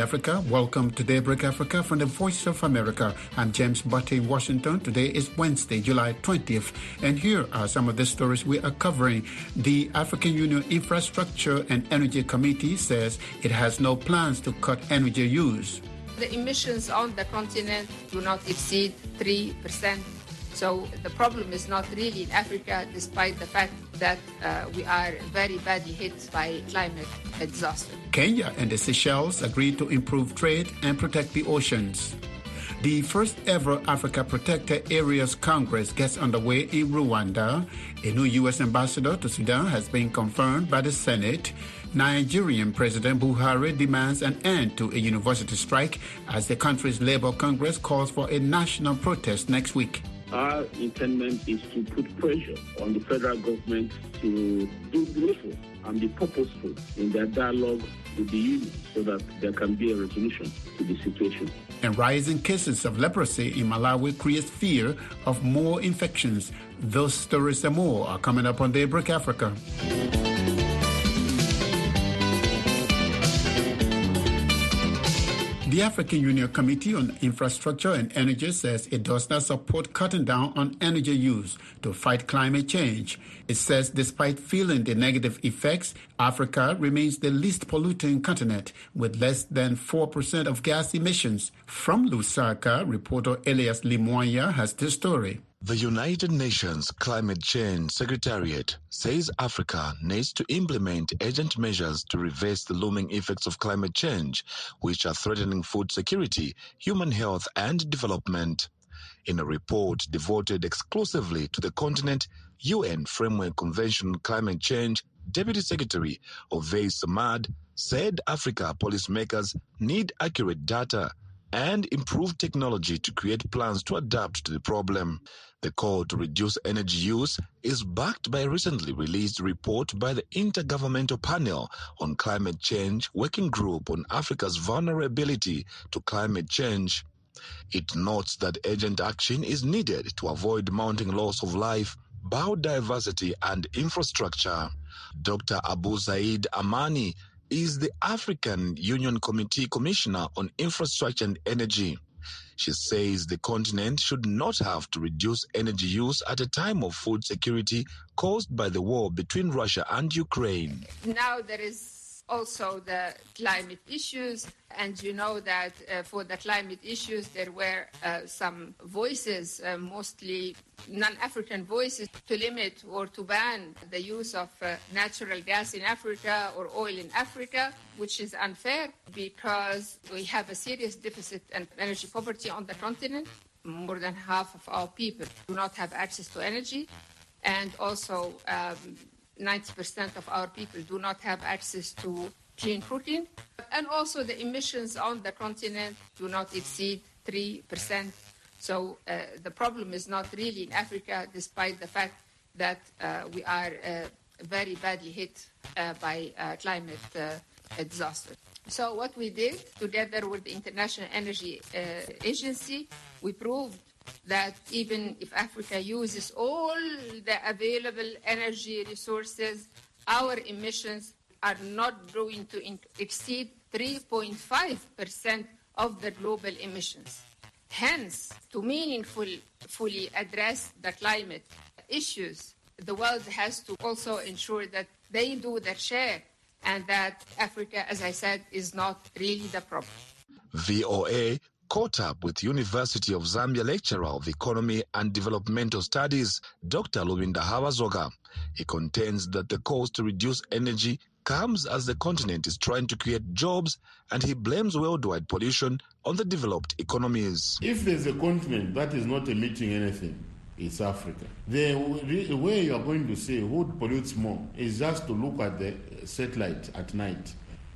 Africa. Welcome to Daybreak Africa from the Voice of America. I'm James Butty in Washington. Today is Wednesday, July 20th, and here are some of the stories we are covering. The African Union Infrastructure and Energy Committee says it has no plans to cut energy use. The emissions on the continent do not exceed 3%. So the problem is not really in Africa, despite the fact that uh, we are very badly hit by climate disaster. Kenya and the Seychelles agreed to improve trade and protect the oceans. The first ever Africa Protected Areas Congress gets underway in Rwanda. A new U.S. ambassador to Sudan has been confirmed by the Senate. Nigerian President Buhari demands an end to a university strike as the country's Labour Congress calls for a national protest next week. Our intendment is to put pressure on the federal government to do needful and be purposeful in their dialogue with the union so that there can be a resolution to the situation. And rising cases of leprosy in Malawi creates fear of more infections. Those stories and more are coming up on Daybreak Africa. The African Union Committee on Infrastructure and Energy says it does not support cutting down on energy use to fight climate change. It says despite feeling the negative effects, Africa remains the least polluting continent with less than 4% of gas emissions. From Lusaka, reporter Elias Limoya has this story. The United Nations Climate Change Secretariat says Africa needs to implement urgent measures to reverse the looming effects of climate change, which are threatening food security, human health, and development. In a report devoted exclusively to the continent, UN Framework Convention on Climate Change Deputy Secretary Ovais Sarmad said Africa policymakers need accurate data and improved technology to create plans to adapt to the problem. The call to reduce energy use is backed by a recently released report by the Intergovernmental Panel on Climate Change Working Group on Africa's Vulnerability to Climate Change. It notes that urgent action is needed to avoid mounting loss of life, biodiversity, and infrastructure. Dr. Abu Zaid Amani is the African Union Committee Commissioner on Infrastructure and Energy. She says the continent should not have to reduce energy use at a time of food security caused by the war between Russia and Ukraine. Now there is also the climate issues, and you know that uh, for the climate issues there were uh, some voices, uh, mostly non-African voices, to limit or to ban the use of uh, natural gas in Africa or oil in Africa, which is unfair because we have a serious deficit and energy poverty on the continent. More than half of our people do not have access to energy, and also. Um, 90% of our people do not have access to clean cooking. And also the emissions on the continent do not exceed 3%. So uh, the problem is not really in Africa, despite the fact that uh, we are uh, very badly hit by climate disaster. So what we did, together with the International Energy Agency, we proved that even if Africa uses all the available energy resources, our emissions are not going to exceed 3.5% of the global emissions. Hence, to meaningfully fully address the climate issues, the world has to also ensure that they do their share and that Africa, as I said, is not really the problem. VOA caught up with University of Zambia lecturer of economy and developmental studies, Dr. Lubinda Haabazoka. He contends that the cost to reduce energy comes as the continent is trying to create jobs and he blames worldwide pollution on the developed economies. If there's a continent that is not emitting anything, it's Africa. The way you are going to say who pollutes more is just to look at the satellite at night.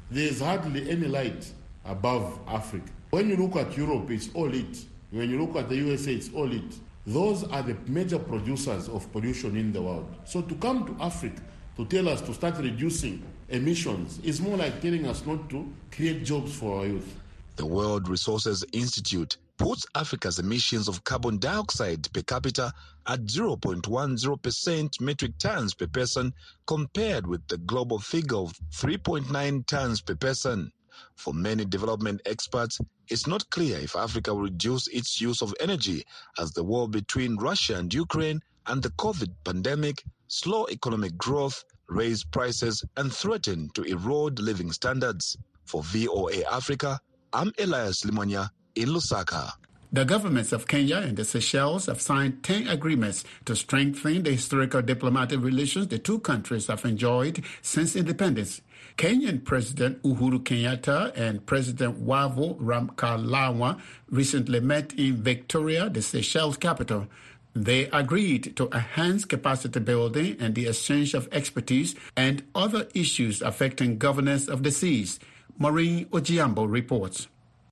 There's hardly any light above Africa. When you look at Europe, it's all it. When you look at the USA, it's all it. Those are the major producers of pollution in the world. So to come to Africa to tell us to start reducing emissions is more like telling us not to create jobs for our youth. The World Resources Institute puts Africa's emissions of carbon dioxide per capita at 0.10% metric tons per person compared with the global figure of 3.9 tons per person. For many development experts, it's not clear if Africa will reduce its use of energy as the war between Russia and Ukraine and the COVID pandemic slow economic growth, raise prices, and threaten to erode living standards. For VOA Africa, I'm Elias Limonya in Lusaka. The governments of Kenya and the Seychelles have signed 10 agreements to strengthen the historical diplomatic relations the two countries have enjoyed since independence. Kenyan President Uhuru Kenyatta and President Wavel Ramkalawan recently met in Victoria, the Seychelles capital. They agreed to enhance capacity building and the exchange of expertise and other issues affecting governance of the seas. Maureen Ojiambo reports.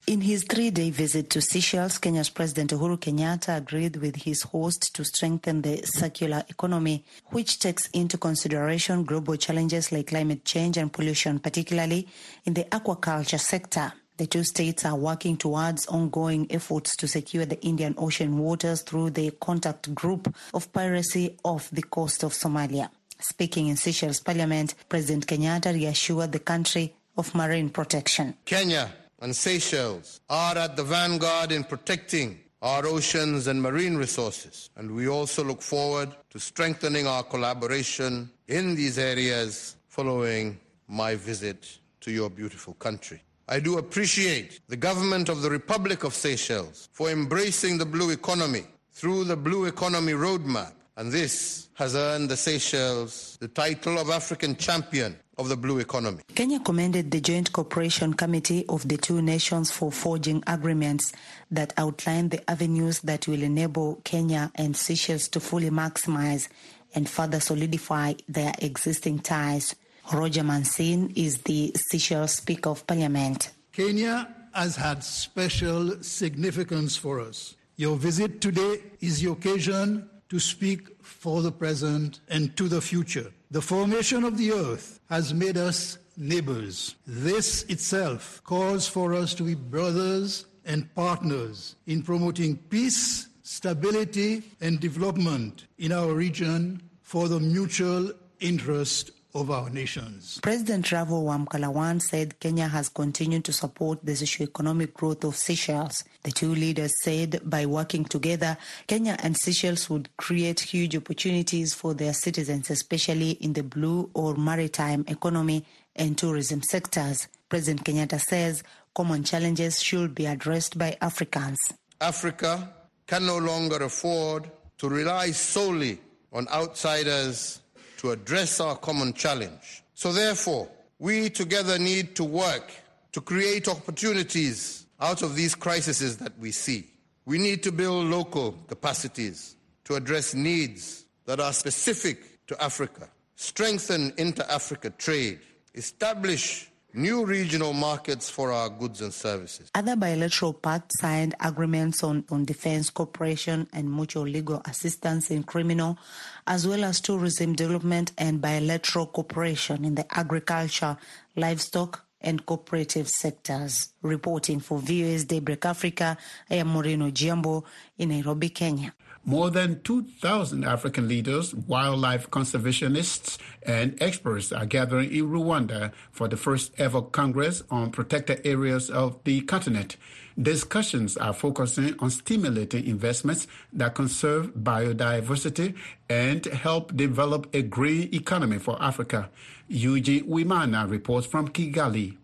In his three-day visit to Seychelles, Kenya's President Uhuru Kenyatta agreed with his host to strengthen the circular economy, which takes into consideration global challenges like climate change and pollution, particularly in the aquaculture sector. The two states are working towards ongoing efforts to secure the Indian Ocean waters through the contact group of piracy off the coast of Somalia. Speaking in Seychelles Parliament, President Kenyatta reassured the country of marine protection. Kenya and Seychelles are at the vanguard in protecting our oceans and marine resources, and we also look forward to strengthening our collaboration in these areas following my visit to your beautiful country. I do appreciate the government of the Republic of Seychelles for embracing the blue economy through the Blue Economy Roadmap, and this has earned the Seychelles the title of African Champion of the blue economy. Kenya commended the Joint Cooperation Committee of the two nations for forging agreements that outline the avenues that will enable Kenya and Seychelles to fully maximize and further solidify their existing ties. Roger Mancienne is the Seychelles Speaker of Parliament. Kenya has had special significance for us. Your visit today is the occasion to speak for the present and to the future. The formation of the earth has made us neighbors. This itself calls for us to be brothers and partners in promoting peace, stability, and development in our region for the mutual interest of our nations. President Wavel Ramkalawan said Kenya has continued to support the socio-economic growth of Seychelles. The two leaders said by working together, Kenya and Seychelles would create huge opportunities for their citizens, especially in the blue or maritime economy and tourism sectors. President Kenyatta says common challenges should be addressed by Africans. Africa can no longer afford to rely solely on outsiders to address our common challenge. So, therefore, we together need to work to create opportunities out of these crises that we see. We need to build local capacities to address needs that are specific to Africa, strengthen inter Africa trade, establish new regional markets for our goods and services. Other bilateral parts signed agreements on, on defense cooperation and mutual legal assistance in criminal, as well as tourism development and bilateral cooperation in the agriculture, livestock, and cooperative sectors. Reporting for VOA's Daybreak Africa, I am Maureen Ojiambo in Nairobi, Kenya. More than 2,000 African leaders, wildlife conservationists, and experts are gathering in Rwanda for the first ever Congress on protected areas of the continent. Discussions are focusing on stimulating investments that conserve biodiversity and help develop a green economy for Africa. Eugene Uwimana reports from Kigali.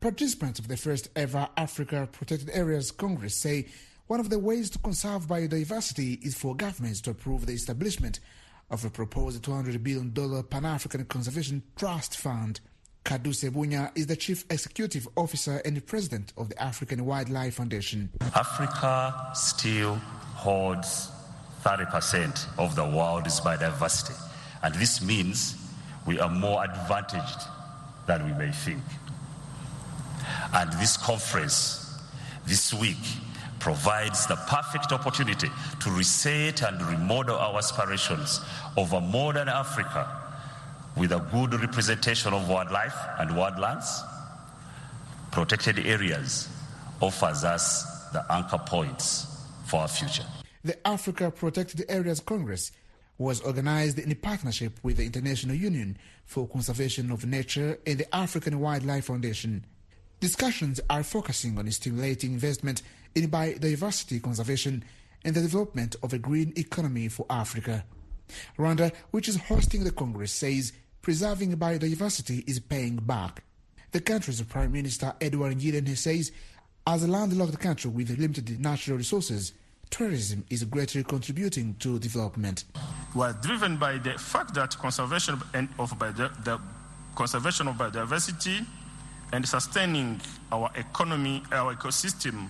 Participants of the first ever Africa Protected Areas Congress say one of the ways to conserve biodiversity is for governments to approve the establishment of a proposed $200 billion Pan African Conservation Trust Fund. Kaddu Sebunya is the Chief Executive Officer and President of the African Wildlife Foundation. Africa still holds 30% of the world's biodiversity, and this means we are more advantaged than we may think. And this conference this week provides the perfect opportunity to reset and remodel our aspirations of a modern Africa with a good representation of wildlife and wildlands. Protected areas offers us the anchor points for our future. The Africa Protected Areas Congress was organized in a partnership with the International Union for Conservation of Nature and the African Wildlife Foundation. Discussions are focusing on stimulating investment in biodiversity conservation and the development of a green economy for Africa. Rwanda, which is hosting the Congress, says preserving biodiversity is paying back. The country's Prime Minister Edward Ngirente says, as a landlocked country with limited natural resources, tourism is greatly contributing to development. We are driven by the fact that conservation of conservation of biodiversity and sustaining our economy, our ecosystem,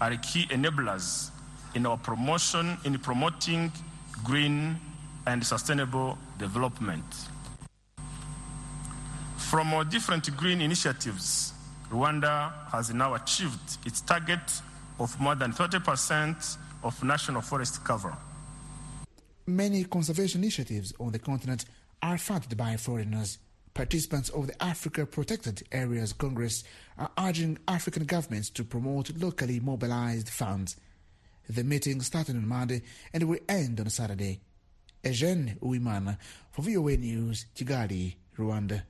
are key enablers in our promotion, in promoting green and sustainable development. From our different green initiatives, Rwanda has now achieved its target of more than 30% of national forest cover. Many conservation initiatives on the continent are funded by foreigners. Participants of the Africa Protected Areas Congress are urging African governments to promote locally mobilized funds. The meeting started on Monday and will end on Saturday. Eugene Uwimana for VOA News, Kigali, Rwanda.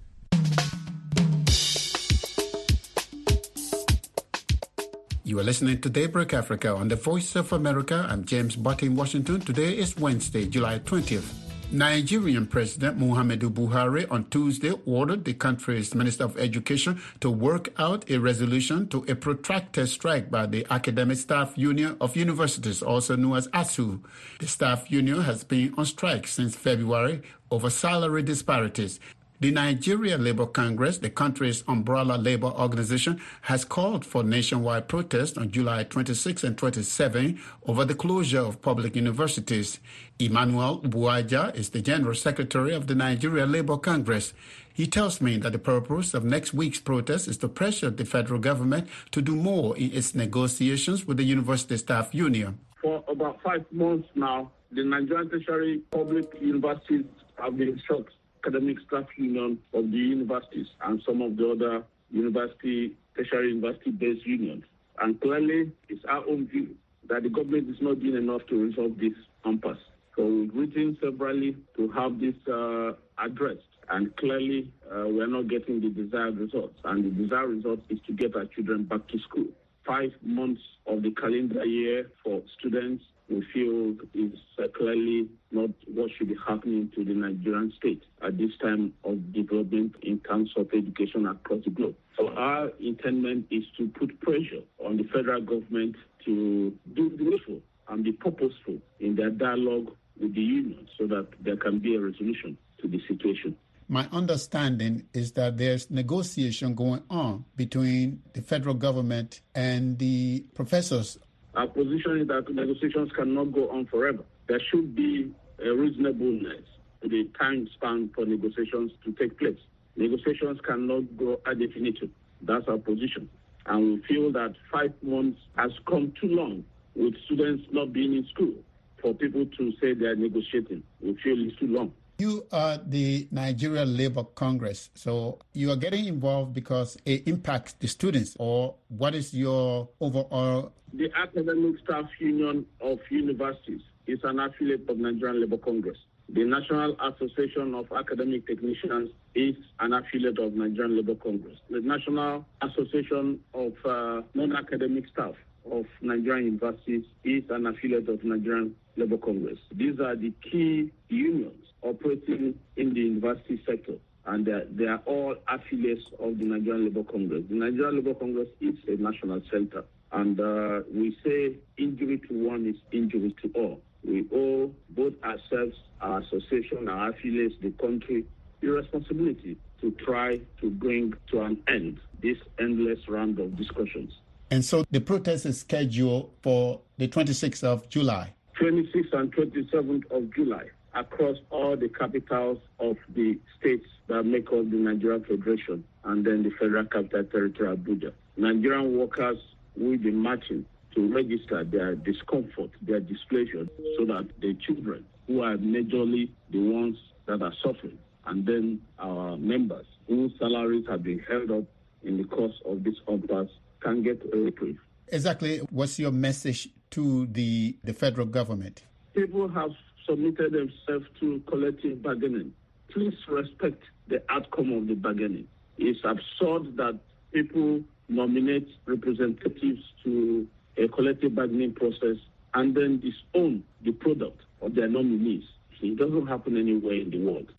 You are listening to Daybreak Africa on the Voice of America. I'm James Butty in Washington. Today is Wednesday, July 20th. Nigerian President Muhammadu Buhari on Tuesday ordered the country's Minister of Education to work out a resolution to a protracted strike by the Academic Staff Union of Universities, also known as ASU. The staff union has been on strike since February over salary disparities. The Nigeria Labour Congress, the country's umbrella labor organization, has called for nationwide protests on July 26 and 27 over the closure of public universities. Emmanuel Ugboaja is the General Secretary of the Nigeria Labour Congress. He tells me that the purpose of next week's protest is to pressure the federal government to do more in its negotiations with the University Staff Union. For about five months now, the Nigerian tertiary public universities have been shocked academic staff union of the universities and some of the other university, tertiary university-based unions. And clearly, it's our own view that the government is not doing enough to resolve this impasse. So we've written severally to have this uh, addressed. And clearly, uh, we're not getting the desired results. And the desired result is to get our children back to school. Five months of the calendar year for students we feel is uh, clearly not what should be happening to the Nigerian state at this time of development in terms of education across the globe. So our intent is to put pressure on the federal government to do the needful and be purposeful in their dialogue with the union so that there can be a resolution to the situation. My understanding is that there's negotiation going on between the federal government and the professors our position is that negotiations cannot go on forever. There should be a reasonableness to the time span for negotiations to take place. Negotiations cannot go ad infinitum. That's our position. And we feel that five months has come too long with students not being in school for people to say they are negotiating. We feel it's too long. You are the Nigeria Labour Congress, so you are getting involved because it impacts the students, or what is your overall? The Academic Staff Union of Universities is an affiliate of Nigerian Labour Congress. The National Association of Academic Technicians is an affiliate of Nigerian Labour Congress. The National Association of uh, Non-Academic Staff of Nigerian universities is an affiliate of Nigerian Labour Congress. These are the key unions operating in the university sector. And they are all affiliates of the Nigerian Labour Congress. The Nigerian Labour Congress is a national center. And uh, we say injury to one is injury to all. We owe both ourselves, our association, our affiliates, the country, the responsibility to try to bring to an end this endless round of discussions. And so the protest is scheduled for the 26th of July. 26th and 27th of July across all the capitals of the states that make up the Nigerian Federation and then the Federal Capital Territory, Abuja. Nigerian workers will be marching to register their discomfort, their displeasure, so that the children who are majorly the ones that are suffering, and then our members whose salaries have been held up in the course of this impasse can get a reprieve. Exactly. What's your message to the, the federal government? People have submitted themselves to collective bargaining. Please respect the outcome of the bargaining. It's absurd that people nominate representatives to a collective bargaining process and then disown the product of their nominees. It doesn't happen anywhere in the world.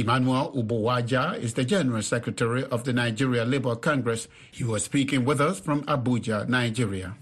Emmanuel Ugboaja is the General Secretary of the Nigeria Labour Congress. He was speaking with us from Abuja, Nigeria.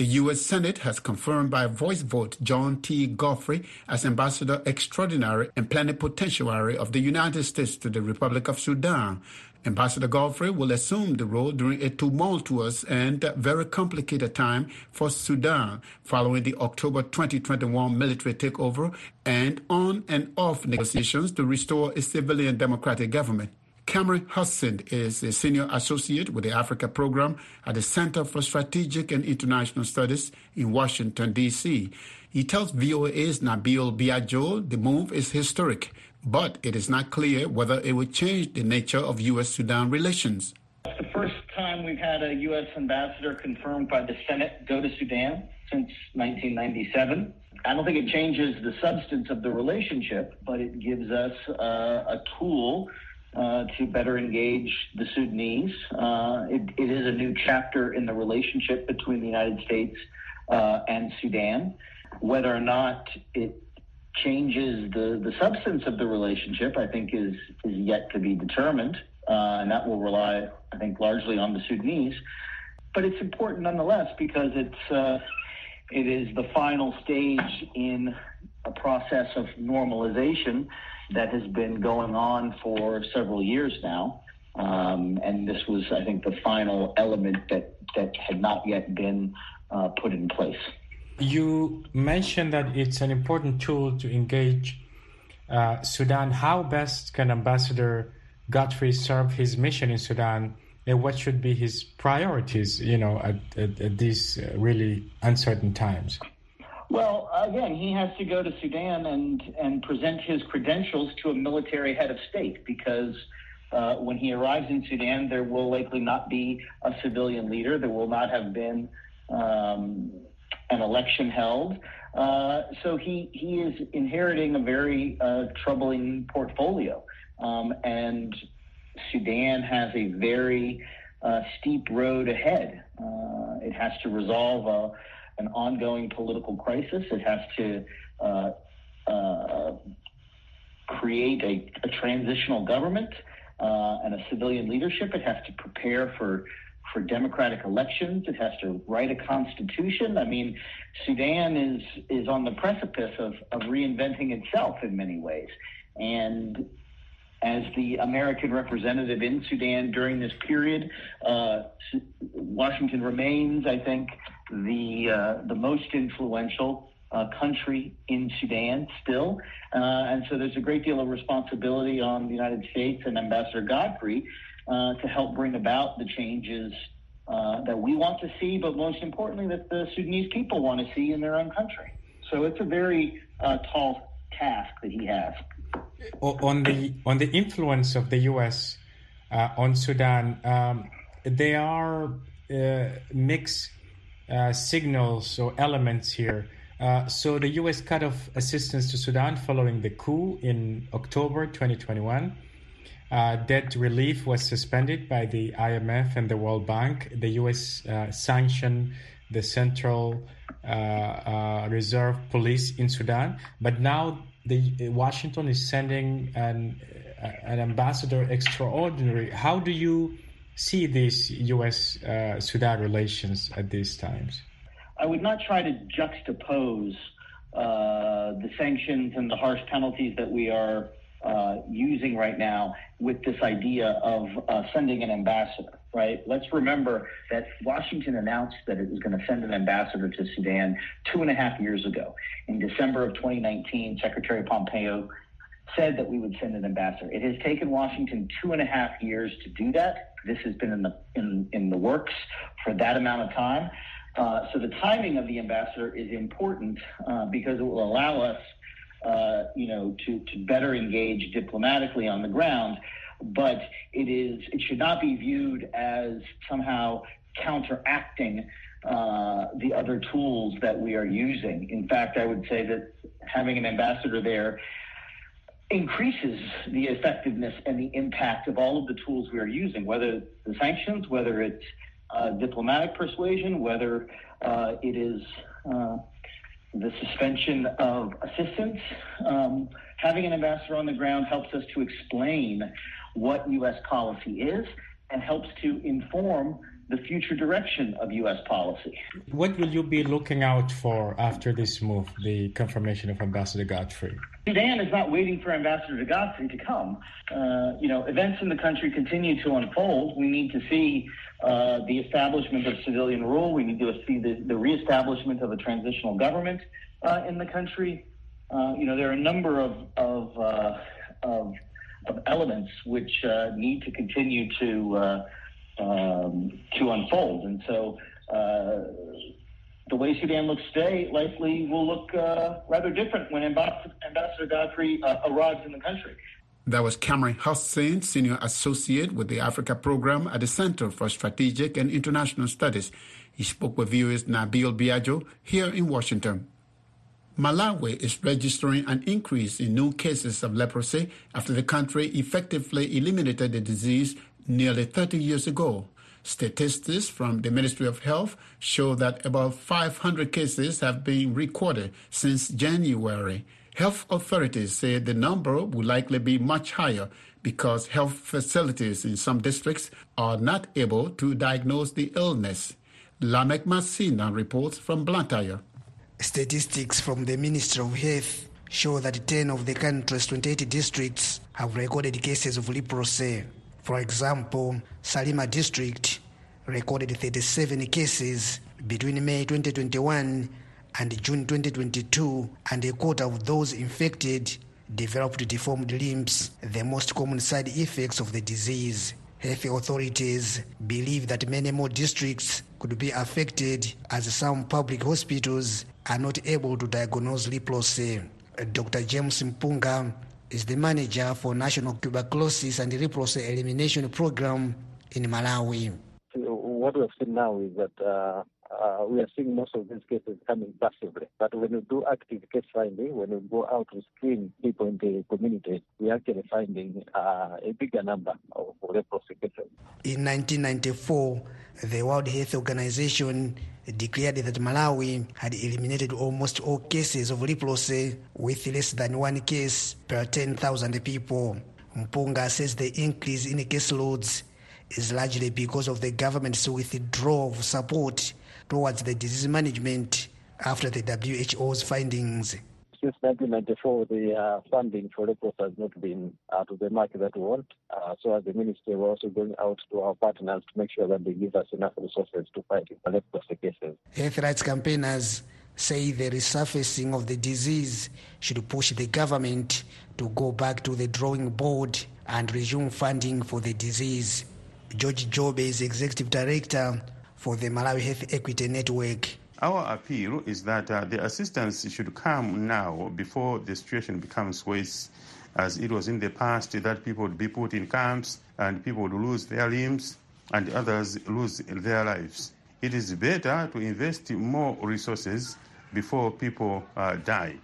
The U.S. Senate has confirmed by voice vote John T. Godfrey as Ambassador Extraordinary and Plenipotentiary of the United States to the Republic of Sudan. Ambassador Godfrey will assume the role during a tumultuous and very complicated time for Sudan following the October 2021 military takeover and on and off negotiations to restore a civilian democratic government. Cameron Hudson is a senior associate with the Africa program at the Center for Strategic and International Studies in Washington, D.C. He tells VOA's Nabil Biajo the move is historic, but it is not clear whether it will change the nature of U.S. Sudan relations. It's the first time we've had a U.S. ambassador confirmed by the Senate go to Sudan since 1997. I don't think it changes the substance of the relationship, but it gives us uh, a tool uh, to better engage the Sudanese. Uh, it, it is a new chapter in the relationship between the United States uh, and Sudan. Whether or not it changes the, the substance of the relationship, I think, is, is yet to be determined. Uh, and that will rely, I think, largely on the Sudanese. But it's important nonetheless because it's, uh, it is the final stage in a process of normalization that has been going on for several years now. Um, and this was, I think, the final element that, that had not yet been uh, put in place. You mentioned that it's an important tool to engage uh, Sudan. How best can Ambassador Godfrey serve his mission in Sudan, and what should be his priorities? You know, at, at, at these uh, really uncertain times. Well, again, he has to go to Sudan and and present his credentials to a military head of state because. Uh, when he arrives in Sudan, there will likely not be a civilian leader. There will not have been um, an election held. Uh, so he, he is inheriting a very uh, troubling portfolio. Um, and Sudan has a very uh, steep road ahead. Uh, it has to resolve a an ongoing political crisis. It has to uh, uh, create a, a, transitional government uh, and a civilian leadership. It has to prepare for for democratic elections. It has to write a constitution. I mean, Sudan is is on the precipice of, of reinventing itself in many ways. And as the American representative in Sudan during this period, uh, Washington remains, I think, the uh, the most influential uh, country in Sudan still, uh, and so there's a great deal of responsibility on the United States and Ambassador Godfrey uh, to help bring about the changes uh, that we want to see, but most importantly, that the Sudanese people want to see in their own country. So it's a very tall task that he has. On the on the influence of the U.S. on Sudan, um, there are mixed uh, signals or elements here. Uh, so the U.S. cut off assistance to Sudan following the coup in October 2021. Uh, debt relief was suspended by the IMF and the World Bank. The U.S. Uh, sanctioned the Central uh, Reserve Police in Sudan, but now the Washington is sending an an ambassador extraordinary. How do you see these U.S. Uh, Sudan relations at these times? I would not try to juxtapose uh, the sanctions and the harsh penalties that we are uh, using right now with this idea of uh, sending an ambassador, right? Let's remember that Washington announced that it was going to send an ambassador to Sudan two and a half years ago. In December of 2019, Secretary Pompeo said that we would send an ambassador. It has taken Washington two and a half years to do that. This has been in the in, in the works for that amount of time. Uh, so the timing of the ambassador is important uh, because it will allow us, uh, you know, to to better engage diplomatically on the ground. But it is it should not be viewed as somehow counteracting uh, the other tools that we are using. In fact, I would say that having an ambassador there increases the effectiveness and the impact of all of the tools we are using, whether the sanctions, whether it's uh, diplomatic persuasion, whether uh, it is uh, the suspension of assistance. Um, having an ambassador on the ground helps us to explain what U.S. policy is and helps to inform the future direction of U.S. policy. What will you be looking out for after this move, the confirmation of Ambassador Godfrey? Sudan is not waiting for Ambassador Godfrey to come. Uh, you know, events in the country continue to unfold. We need to see uh, the establishment of civilian rule. We need to see the, the reestablishment of a transitional government uh, in the country. Uh, you know, there are a number of of, uh, of, of elements which uh, need to continue to um, to unfold, and so the way Sudan looks today likely will look rather different when Ambassador Godfrey arrives in the country. That was Cameron Hussein, Senior Associate with the Africa Program at the Center for Strategic and International Studies. He spoke with VOA's Nabil Biagio here in Washington. Malawi is registering an increase in new cases of leprosy after the country effectively eliminated the disease nearly 30 years ago. Statistics from the Ministry of Health show that about 500 cases have been recorded since January. Health authorities say the number will likely be much higher because health facilities in some districts are not able to diagnose the illness. Lamek Masina reports from Blantyre. Statistics from the Ministry of Health show that 10 of the country's 28 districts have recorded cases of leprosy. For example, Salima district recorded 37 cases between May 2021 and June 2022, and a quarter of those infected developed deformed limbs, the most common side effects of the disease. Health authorities believe that many more districts could be affected as some public hospitals are not able to diagnose leprosy. Dr. James Mpunga is the manager for National Tuberculosis and Leprosy Elimination Program in Malawi. What we have seen now is that uh, uh, we are seeing most of these cases coming passively. But when we do active case finding, when we go out to screen people in the community, we are actually finding uh, a bigger number of leprosy cases. In 1994, the World Health Organization declared that Malawi had eliminated almost all cases of leprosy with less than one case per 10,000 people. Mpunga says the increase in caseloads is largely because of the government's withdrawal of support towards the disease management after the WHO's findings. Since 1994, the uh, funding for leprosy has not been uh, to the mark that we want. Uh, so, as the ministry, we're also going out to our partners to make sure that they give us enough resources to fight the leprosy cases. Health rights campaigners say the resurfacing of the disease should push the government to go back to the drawing board and resume funding for the disease. George Jobe is executive director for the Malawi Health Equity Network. Our appeal is that uh, the assistance should come now before the situation becomes worse, as it was in the past that people would be put in camps and people would lose their limbs and others lose their lives. It is better to invest more resources before people uh, die.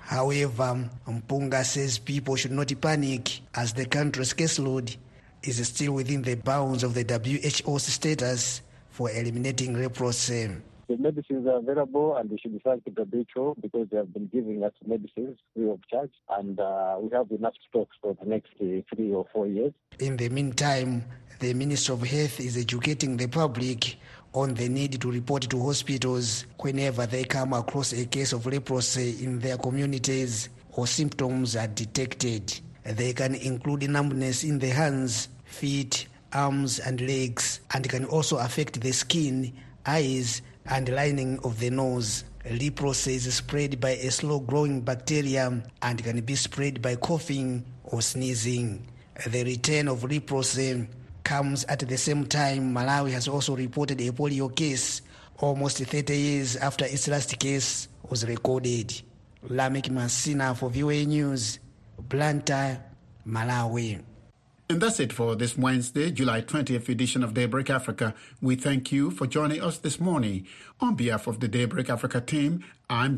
However, Mpunga says people should not panic as the country's caseload is still within the bounds of the WHO's status for eliminating leprosy. The medicines are available and they should to the WHO because they have been giving us medicines free of charge and uh, we have enough stocks for the next uh, three or four years. In the meantime, the Minister of Health is educating the public on the need to report to hospitals whenever they come across a case of leprosy in their communities or symptoms are detected. They can include numbness in the hands, feet, arms and legs and can also affect the skin, eyes, and lining of the nose. Leprosy is spread by a slow growing bacterium and can be spread by coughing or sneezing. The return of leprosy comes at the same time Malawi has also reported a polio case almost 30 years after its last case was recorded. Lamek Masina for VOA News, Blantyre, Malawi. And that's it for this Wednesday, July 20th edition of Daybreak Africa. We thank you for joining us this morning. On behalf of the Daybreak Africa team, I'm